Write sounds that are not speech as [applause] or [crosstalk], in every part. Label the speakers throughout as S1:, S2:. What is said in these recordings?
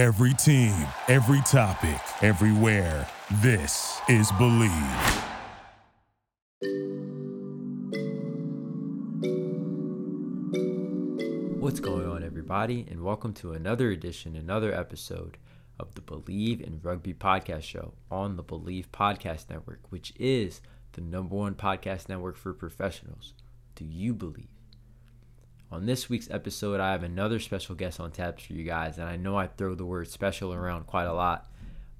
S1: Every team, every topic, everywhere. This is Bleav.
S2: What's going on, everybody, and welcome to another edition, another episode of the Bleav in Rugby podcast show on the Bleav Podcast Network, which is the number one podcast network for professionals. Do you believe? On this week's episode, I have another special guest on taps for you guys, and I know I throw the word special around quite a lot,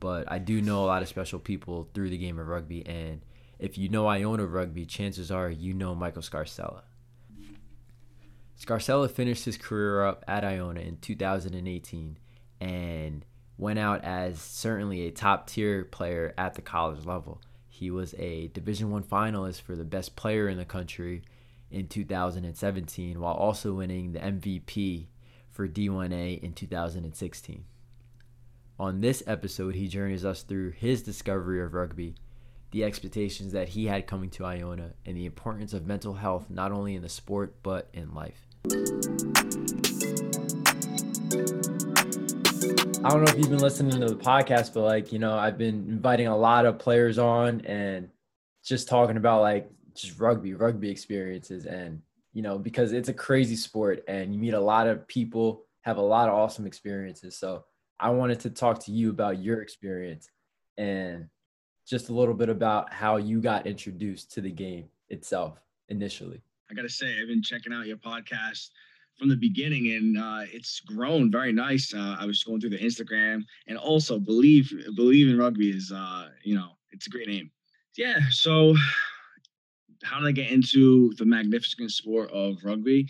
S2: but I do know a lot of special people through the game of rugby, and if you know Iona rugby, chances are you know Michael Scarcella. Scarcella finished his career up at Iona in 2018 and went out as certainly a top tier player at the college level. He was a Division One finalist for the best player in the country in 2017, while also winning the MVP for D1A in 2016. On this episode, he journeys us through his discovery of rugby, the expectations that he had coming to Iona, and the importance of mental health not only in the sport but in life. I don't know if you've been listening to the podcast, but like, you know, I've been inviting a lot of players on and just talking about like just rugby, rugby experiences. And, you know, because it's a crazy sport and you meet a lot of people, have a lot of awesome experiences. So I wanted to talk to you about your experience and just a little bit about how you got introduced to the game itself initially.
S3: I got to say, I've been checking out your podcast from the beginning and uh, it's grown very nice. Uh, I was going through the Instagram and also believe, believe in rugby is, uh, you know, it's a great name. Yeah. So how did I get into the magnificent sport of rugby?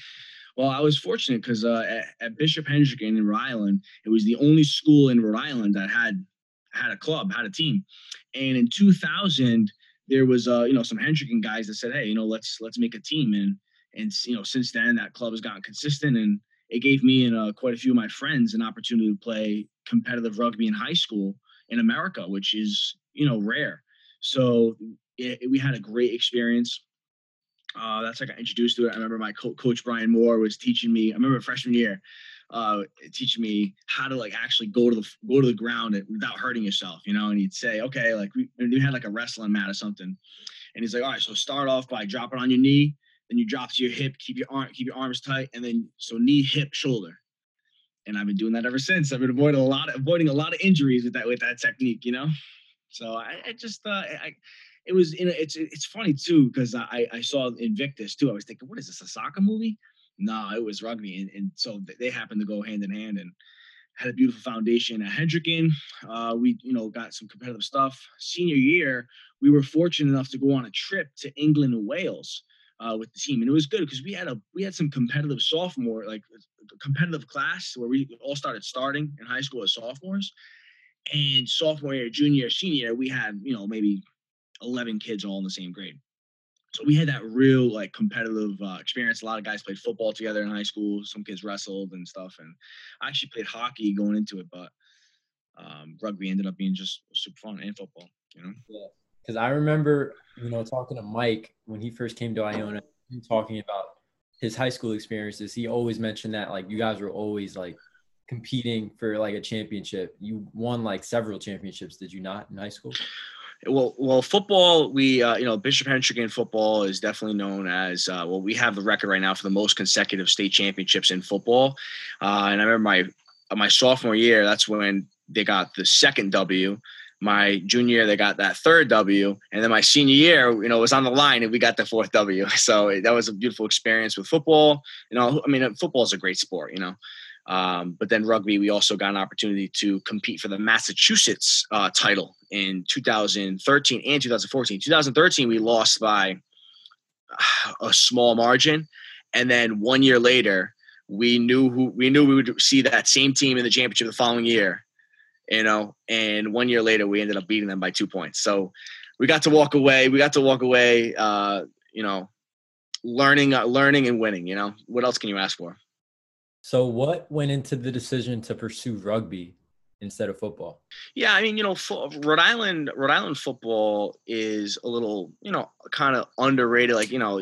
S3: Well, I was fortunate because uh, at, at, Bishop Hendricken in Rhode Island, it was the only school in Rhode Island that had had a club, had a team. And in 2000, there was uh, you know some Hendricken guys that said, hey, you know, let's let's make a team. And and you know, since then that club has gotten consistent, and it gave me and uh, quite a few of my friends an opportunity to play competitive rugby in high school in America, which is you know rare. So it, we had a great experience. Uh, that's like I got introduced to it. I remember my co- coach Brian Moore was teaching me. I remember freshman year, uh, teaching me how to like actually go to the go to the ground without hurting yourself, you know. And he'd say, okay, like we, we had like a wrestling mat or something, and he's like, all right, so start off by dropping on your knee, then you drop to your hip, keep your arm keep your arms tight, and then so knee, hip, shoulder. And I've been doing that ever since. I've been avoiding a lot of avoiding a lot of injuries with that with that technique, you know. So I, I just uh, I it was you know it's it's funny too because I I saw Invictus too. I was thinking, what is this a soccer movie? No, it was rugby, and, and so they happened to go hand in hand and had a beautiful foundation at Hendricken. Uh, we you know got some competitive stuff. Senior year, we were fortunate enough to go on a trip to England and Wales. Uh, with the team, and it was good because we had a we had some competitive sophomore like competitive class where we all started starting in high school as sophomores, and sophomore year, junior, senior, we had you know maybe 11 kids all in the same grade. So we had that real like competitive uh, experience. A lot of guys played football together in high school. Some kids wrestled and stuff. And I actually played hockey going into it, but um, rugby ended up being just super fun and football. You know.
S2: Yeah. Because I remember, you know, talking to Mike when he first came to Iona, talking about his high school experiences. He always mentioned that like you guys were always like competing for like a championship. You won like several championships, did you not in high school?
S3: Well, well, football. We, uh, you know, Bishop Hendricken football is definitely known as. Uh, well, we have the record right now for the most consecutive state championships in football. Uh, and I remember my my sophomore year. That's when they got the second W. My junior year, they got that third W, and then my senior year, you know, was on the line, and we got the fourth W. [laughs] So that was a beautiful experience with football. You know, I mean, football is a great sport. You know, um, but then rugby, we also got an opportunity to compete for the Massachusetts uh, title in 2013 and 2014. 2013, we lost by a small margin, and then one year later, we knew who we knew we would see that same team in the championship the following year. You know, and one year later, we ended up beating them by two points. So we got to walk away. We got to walk away. Uh, you know, learning, uh, learning, and winning. You know, what else can you ask for?
S2: So, what went into the decision to pursue rugby instead of football?
S3: Yeah, I mean, you know, Rhode Island, Rhode Island football is a little, you know, kind of underrated. Like, you know,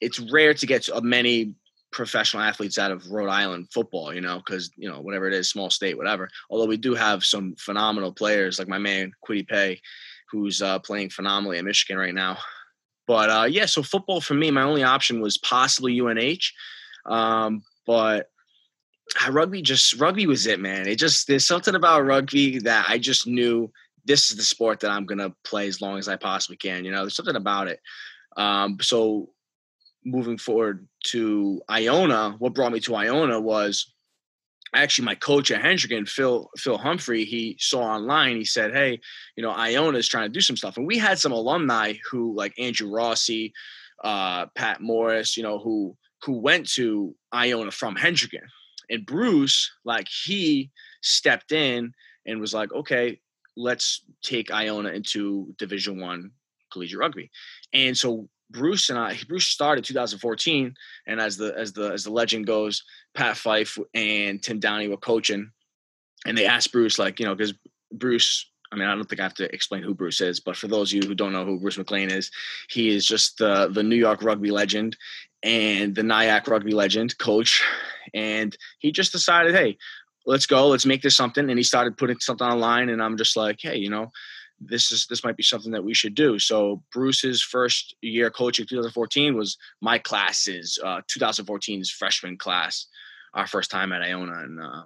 S3: it's rare to get many professional athletes out of Rhode Island football, you know, because you know whatever it is, small state, whatever. Although we do have some phenomenal players, like my man Kwity Paye, who's uh, playing phenomenally at Michigan right now. But uh, yeah, so football for me, my only option was possibly UNH, um, but uh, rugby just rugby was it, man. It just there's something about rugby that I just knew this is the sport that I'm gonna play as long as I possibly can. You know, there's something about it. Um, so moving forward to Iona, what brought me to Iona was actually my coach at Hendricken, Phil Phil Humphrey. He saw online. He said, "Hey, you know, Iona is trying to do some stuff," and we had some alumni who, like Andrew Rossi, uh, Pat Morris, you know, who who went to Iona from Hendricken. And Bruce, like he stepped in and was like, "Okay, let's take Iona into Division One collegiate rugby." And so Bruce and I, Bruce started 2014, and as the as the as the legend goes, Pat Fife and Tim Downey were coaching, and they asked Bruce like, you know, because Bruce. I mean, I don't think I have to explain who Bruce is, but for those of you who don't know who Bruce McLean is, he is just the the New York rugby legend and the Nyack rugby legend coach, and he just decided, hey, let's go, let's make this something, and he started putting something online, and I'm just like, hey, you know, this is this might be something that we should do. So Bruce's first year coaching 2014 was my classes, uh, 2014's freshman class, our first time at Iona, and uh,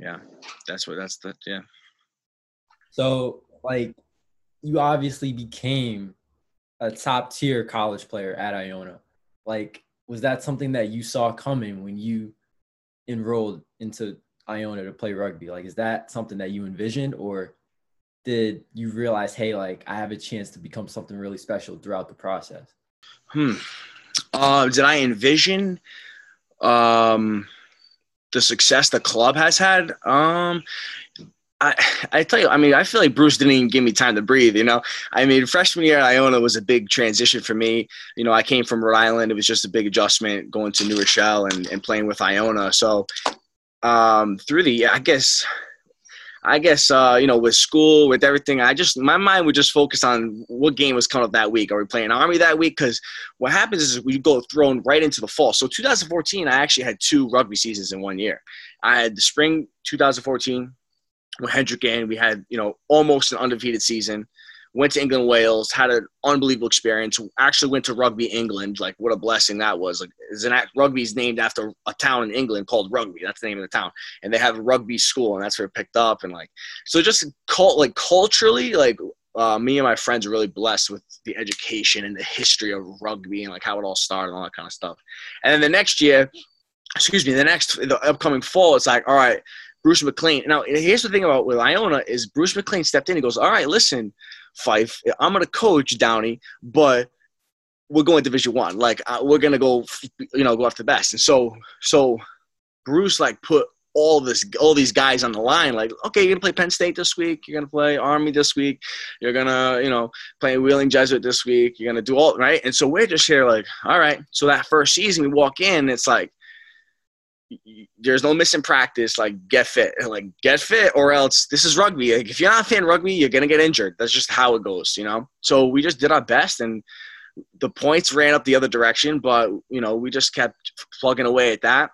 S3: yeah, that's what that's the yeah.
S2: So like, you obviously became a top tier college player at Iona. Like, was that something that you saw coming when you enrolled into Iona to play rugby? Like, is that something that you envisioned, or did you realize, hey, like I have a chance to become something really special throughout the process?
S3: Hmm. Uh, did I envision um, the success the club has had? Um, I, [sighs] I tell you, I mean, I feel like Bruce didn't even give me time to breathe. You know, I mean, freshman year at Iona was a big transition for me. You know, I came from Rhode Island; it was just a big adjustment going to New Rochelle and, and playing with Iona. So, um, through the, I guess, I guess uh, you know, with school, with everything, I just my mind would just focus on what game was coming up that week. Are we playing Army that week? Because what happens is we go thrown right into the fall. So 2014, I actually had two rugby seasons in one year. I had the spring 2014 with Hendricken. We had you know almost an undefeated season went to England, Wales, had an unbelievable experience. Actually went to Rugby England. Like what a blessing that was. Like is an rugby is named after a town in England called Rugby. That's the name of the town. And they have a rugby school, and that's where it picked up. And like so, just cult like culturally, like uh, me and my friends are really blessed with the education and the history of rugby and like how it all started and all that kind of stuff. And then the next year, excuse me, the next the upcoming fall, it's like all right. Bruce McLean. Now, here's the thing about with Iona is Bruce McLean stepped in. He goes, "All right, listen, Fife. I'm gonna coach Downey, but we're going Division One. Like uh, we're gonna go, you know, go after the best. And so, so Bruce like put all this, all these guys on the line. Like, okay, you're gonna play Penn State this week. You're gonna play Army this week. You're gonna, you know, play Wheeling Jesuit this week. You're gonna do all right. And so we're just here, like, all right. So that first season, we walk in, it's like there's no missing practice. Like get fit, like get fit, or else this is rugby. Like if you're not in rugby, you're gonna get injured. That's just how it goes, you know. So we just did our best, and the points ran up the other direction, but you know we just kept plugging away at that.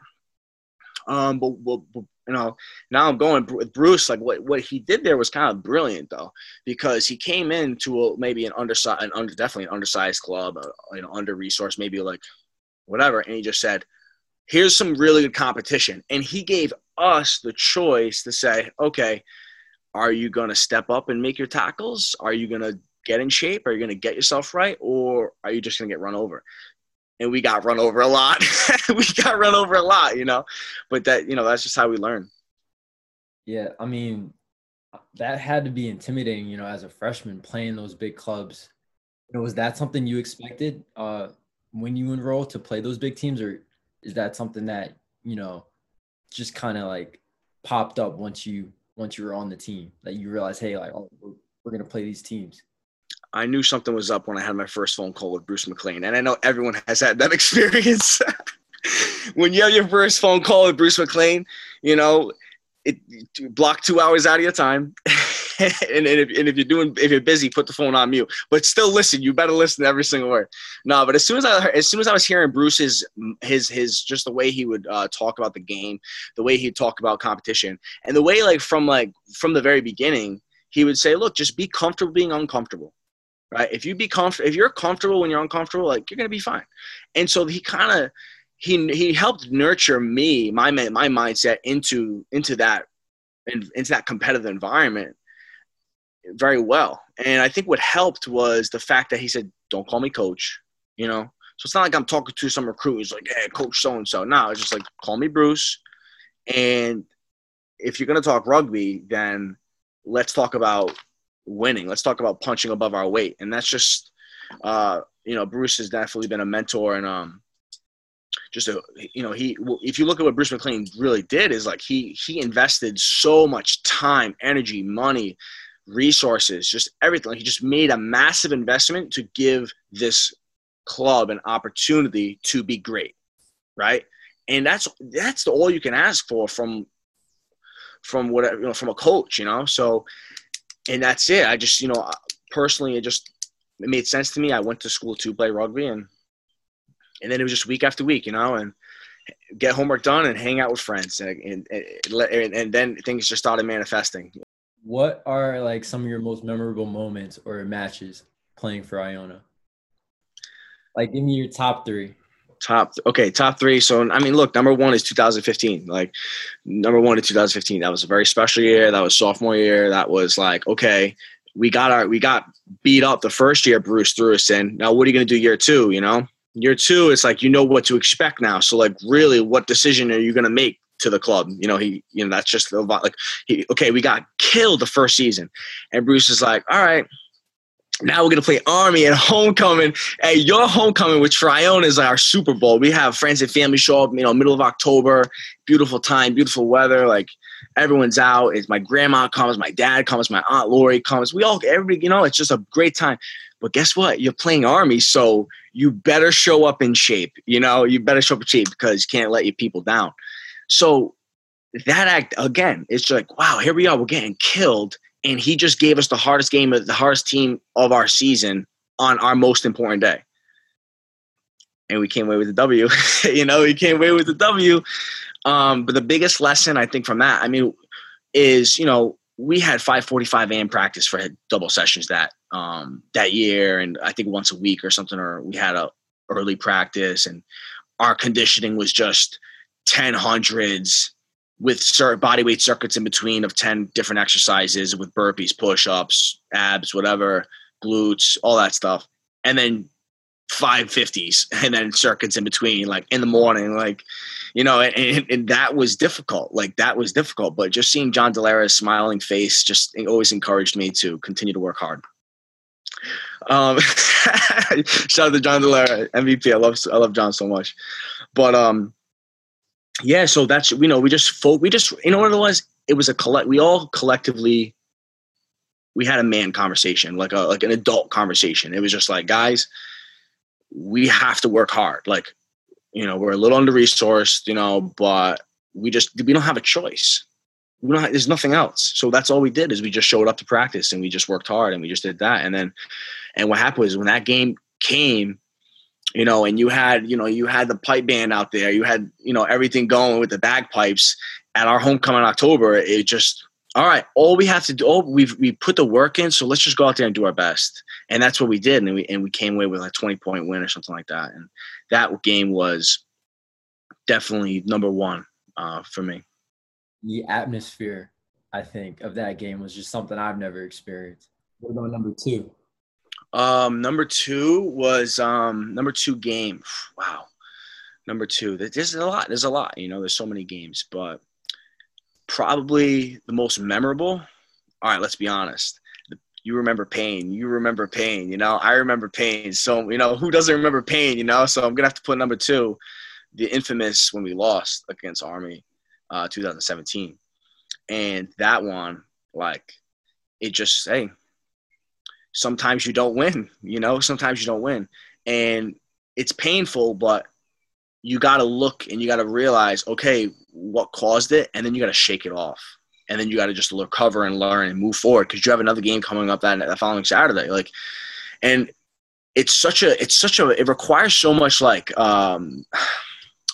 S3: Um, but, but, but you know, now I'm going with Bruce. Like what what he did there was kind of brilliant though, because he came into a, maybe an undersized, an under definitely an undersized club, uh, you know, under resourced, maybe like whatever, and he just said here's some really good competition. And he gave us the choice to say, okay, are you going to step up and make your tackles? Are you going to get in shape? Are you going to get yourself right? Or are you just going to get run over? And we got run over a lot. [laughs] we got run over a lot, you know, but that, you know, that's just how we learn.
S2: Yeah. I mean, that had to be intimidating, you know, as a freshman playing those big clubs. You know, was that something you expected uh, when you enrolled to play those big teams or is that something that you know just kind of like popped up once you once you were on the team? That you realize hey like oh, we're, we're gonna play these teams.
S3: I knew something was up when I had my first phone call with Bruce McLean, and I know everyone has had that [laughs] experience. [laughs] when you have your first phone call with Bruce McLean, you know, it, it block two hours out of your time, [laughs] [laughs] and, and, if, and if you're doing if you're busy, put the phone on mute. But still listen. You better listen to every single word. No, but as soon as I as soon as I was hearing Bruce's his his just the way he would uh, talk about the game, the way he'd talk about competition, and the way like from like from the very beginning, he would say, "Look, just be comfortable being uncomfortable." Right? If you be comfortable, if you're comfortable when you're uncomfortable, like you're gonna be fine. And so he kind of he he helped nurture me my my mindset into into that into that competitive environment very well. And I think what helped was the fact that he said, "Don't call me coach," you know. So it's not like I'm talking to some recruit like, "Hey, coach so and so." No, it's just like, "Call me Bruce," and if you're gonna talk rugby, then let's talk about winning. Let's talk about punching above our weight, and that's just, uh, you know, Bruce has definitely been a mentor and um, just a you know he if you look at what Bruce McLean really did is like he he invested so much time, energy, money, resources, just everything. He just made a massive investment to give this club an opportunity to be great, right? And that's that's the, all you can ask for from from whatever you know from a coach, you know. So, and that's it. I just you know personally, it just it made sense to me. I went to school to play rugby, and and then it was just week after week, you know, and get homework done and hang out with friends, and and, and, and then things just started manifesting.
S2: What are like some of your most memorable moments or matches playing for Iona? Like, give me your top three.
S3: Top okay, top three. So I mean, look, number one is 2015. Like number one in 2015. That was a very special year. That was sophomore year. That was like okay, we got our we got beat up the first year. Bruce threw us in. Now what are you to do year two? You know, Year two, it's like you know what to expect now. So like, really, what decision are you to make to the club? You know, he, you know, that's just the like, he, okay, we got killed the first season, and Bruce is like, all right, now we're gonna play Army at homecoming. Hey, your homecoming with Trione is our Super Bowl. We have friends and family show up, you know, middle of October, beautiful time, beautiful weather. Like everyone's out. It's my grandma comes, my dad comes, my aunt Lori comes. We all, everybody, you know, it's just a great time. But guess what? You're playing Army, so you better show up in shape. You know, you better show up in shape because you can't let your people down. So that act again, it's like, wow, here we are, we're getting killed. And he just gave us the hardest game of the hardest team of our season on our most important day. And we came away with the W. [laughs] you know, we came away with the W. Um, but the biggest lesson I think from that, I mean, is, you know, we had 5:45 a.m. practice for double sessions that um, that year, and I think once a week or something, or we had a early practice, and our conditioning was just 10 hundreds with certain body weight circuits in between of 10 different exercises with burpees, push ups, abs, whatever, glutes, all that stuff. And then 550s [laughs] and then circuits in between, like in the morning, like, you know, and, and that was difficult. Like that was difficult. But just seeing John Delara's smiling face just always encouraged me to continue to work hard. Um, [laughs] shout out to John Delara, MVP. I love I love John so much. But um, yeah. So that's you know we just folk we just you know what it was. It was a collect. We all collectively we had a man conversation, like a like an adult conversation. It was just like guys, we have to work hard. Like you know we're a little under resourced, you know, but we just we don't have a choice we don't have, there's nothing else. So that's all we did is we just showed up to practice and we just worked hard and we just did that. And then, and what happened was when that game came, you know, and you had, you know, you had the pipe band out there, you had, you know, everything going with the bagpipes at our homecoming in October. It just, all right, all we have to do, all we've, we put the work in. So let's just go out there and do our best. And that's what we did. And we, and we came away with a 20 point win or something like that. And that game was definitely number one uh, for me
S2: the atmosphere, I think, of that game was just something I've never experienced. What about number two?
S3: Um, number two was um number two game. [sighs] Wow. Number two. There's a lot. There's a lot. You know, there's so many games, but probably the most memorable. All right, let's be honest. You remember pain. You remember pain. You know, I remember pain. So you know, who doesn't remember pain? You know, so I'm gonna have to put number two, the infamous when we lost against Army uh, 2017. And that one, like, it just, hey, sometimes you don't win, you know, sometimes you don't win. And it's painful, but you got to look and you got to realize, okay, what caused it? And then you got to shake it off. and then you got to just recover and learn and move forward because you have another game coming up that, that following Saturday. Like, and it's such a it's such a it requires so much like um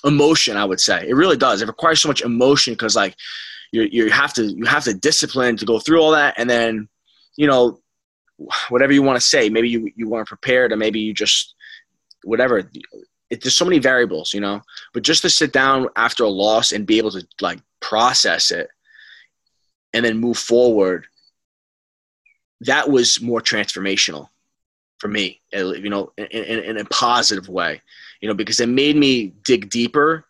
S3: emotion i would say it really does it requires so much emotion because like you you have to you have to discipline to go through all that and then you know whatever you want to say. Maybe you you weren't prepared or maybe you just whatever. It, there's so many variables you know? But just to sit down after a loss and be able to like process it and then move forward that was more transformational for me, you know, in, in, in, a positive way, you know, because it made me dig deeper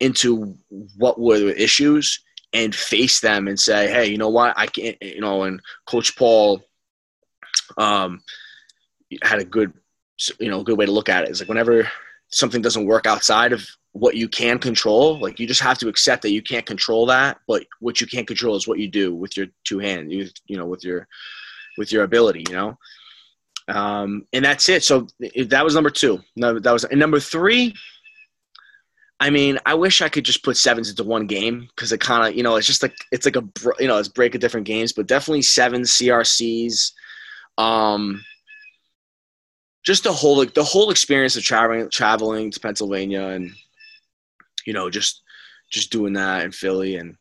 S3: into what were the issues and face them and say, hey, you know what, I can't, you know, and Coach Paul um, had a good, you know, good way to look at it. It's like whenever something doesn't work outside of what you can control, like you just have to accept that you can't control that, but what you can't control is what you do with your two hands, you, you know, with your, with your ability, you know? Um, and that's it. So that was number two. No, that was and number three. I mean, I wish I could just put sevens into one game because it kind of, you know, it's just like it's like a you know, it's break of different games, but definitely seven CRCs. Um, just the whole like the whole experience of traveling traveling to Pennsylvania and you know just just doing that in Philly and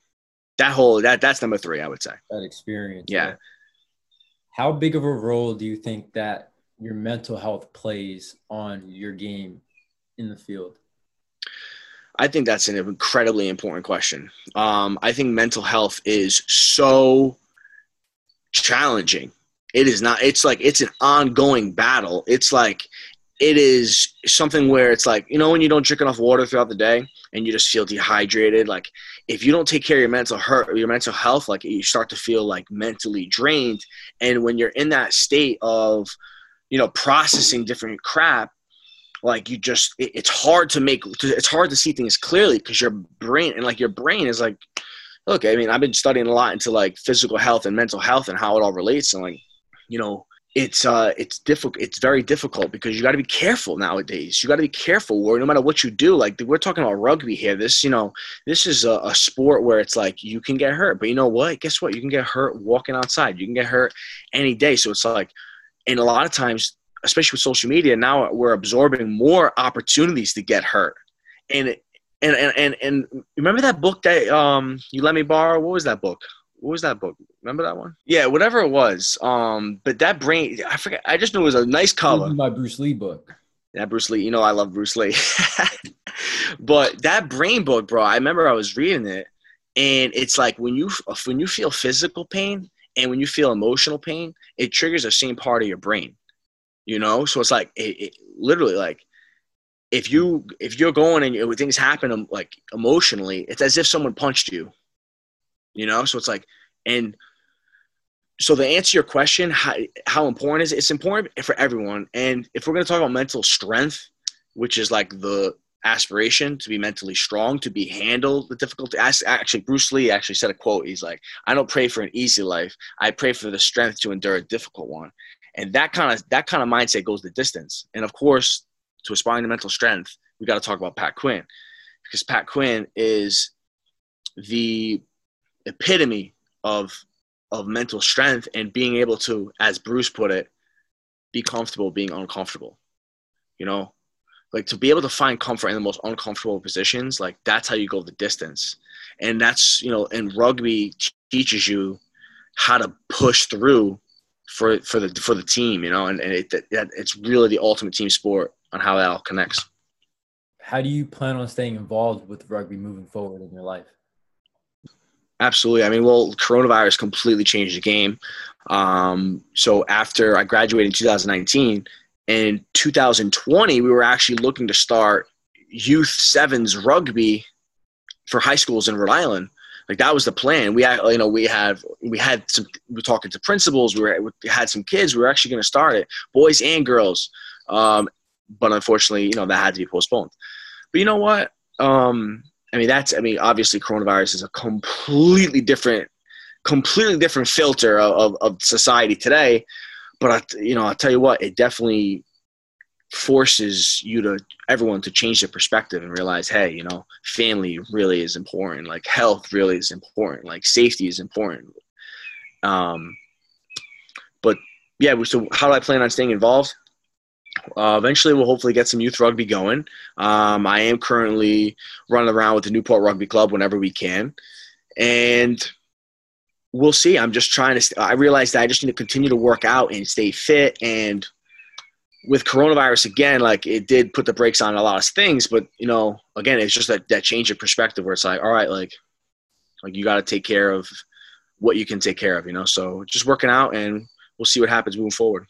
S3: that whole that that's number three I would say
S2: that experience
S3: yeah. yeah
S2: how big of a role do you think that your mental health plays on your game in the field?
S3: I think that's an incredibly important question. Um, I think mental health is so challenging. It is not, it's like, it's an ongoing battle. It's like, it is something where it's like, you know, when you don't drink enough water throughout the day and you just feel dehydrated, like if you don't take care of your mental hurt, your mental health, like you start to feel like mentally drained. And when you're in that state of, you know, processing different crap, like you just, it, it's hard to make, it's hard to see things clearly because your brain and like your brain is like, look, I mean, I've been studying a lot into like physical health and mental health and how it all relates. And like, you know, it's uh it's difficult it's very difficult because you got to be careful nowadays. You got to be careful where no matter what you do. Like we're talking about rugby here. This you know this is a, a, sport where it's like you can get hurt but you know what? Guess what? You can get hurt walking outside. You can get hurt any day. So it's like and a lot of times especially with social media now we're absorbing more opportunities to get hurt. And and and and, and remember that book that um you let me borrow? What was that book what was that book? Remember that one? Yeah, whatever it was. Um, but that brain, I forget. I just knew it was a nice cover.
S2: My Bruce Lee book.
S3: Yeah, Bruce Lee. You know I love Bruce Lee. [laughs] but that brain book, bro. I remember I was reading it, and it's like when you when you feel physical pain and when you feel emotional pain, it triggers the same part of your brain. You know, so it's like it, it literally like if you if you're going and things happen um, like emotionally, it's as if someone punched you you know? So it's like and so to answer your question how, how important is it? It's important for everyone. And if we're going to talk about mental strength which is like the aspiration to be mentally strong to be handle the difficulty actually bruce lee actually said a quote. He's like i don't pray for an easy life. I pray for the strength to endure a difficult one. And that kind of that kind of mindset goes the distance. And of course to aspiring to mental strength we got to talk about pat quinn. Because pat quinn is the epitome of of mental strength and being able to, as Bruce put it, be comfortable being uncomfortable. You know, like to be able to find comfort in the most uncomfortable positions, like that's how you go the distance. And that's, you know, and rugby teaches you how to push through for for the for the team, you know, and, and it, it, it's really the ultimate team sport on how that all connects.
S2: How do you plan on staying involved with rugby moving forward in your life?
S3: Absolutely. I mean, well, coronavirus completely changed the game. Um, so after I graduated in 2019, in 2020, we were actually looking to start youth sevens rugby for high schools in Rhode Island. Like that was the plan. We had, you know, we had, we had some, we were talking to principals. We, were, we had some kids. We were actually going to start it, boys and girls. Um, but unfortunately, you know, that had to be postponed. But you know what? Um, I mean, that's, I mean, obviously coronavirus is a completely different, completely different filter of, of, of society today. But, I, you know, I'll tell you what, it definitely forces you to everyone to change their perspective and realize hey you know family really is important. Like health really is important. Like safety is important. Um but yeah so how do i plan on staying involved uh, eventually we'll hopefully get some youth rugby going. Um, i am currently running around with the newport rugby club whenever we can. And we'll see. I'm just trying to i realize that i just need to continue to work out and stay fit. And with coronavirus again, like it did put the brakes on a lot of things, but you know, again, it's just that, that change of perspective where it's like, all right, like, like you got to take care of what you can take care of, you know? So just working out and we'll see what happens moving forward.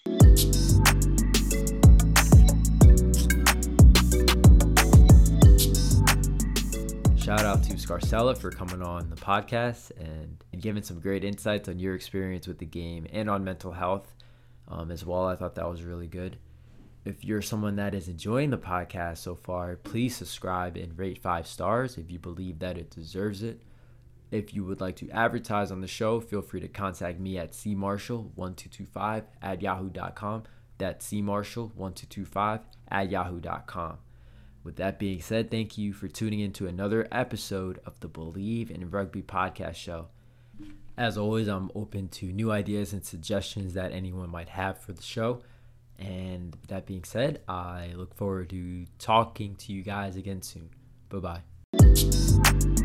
S2: Shout out to Scarcella for coming on the podcast and, giving some great insights on your experience with the game and on mental health um, as well. I thought that was really good if you're someone that is enjoying the podcast so far, please subscribe and rate five stars if you believe that it deserves it. If you would like to advertise on the show, feel free to contact me at cmarshall1225 at yahoo.com. That's cmarshall1225 at yahoo.com. With that being said, thank you for tuning in to another episode of the Bleav in Rugby podcast show. As always, I'm open to new ideas and suggestions that anyone might have for the show. And that being said, I look forward to talking to you guys again soon. Bye bye.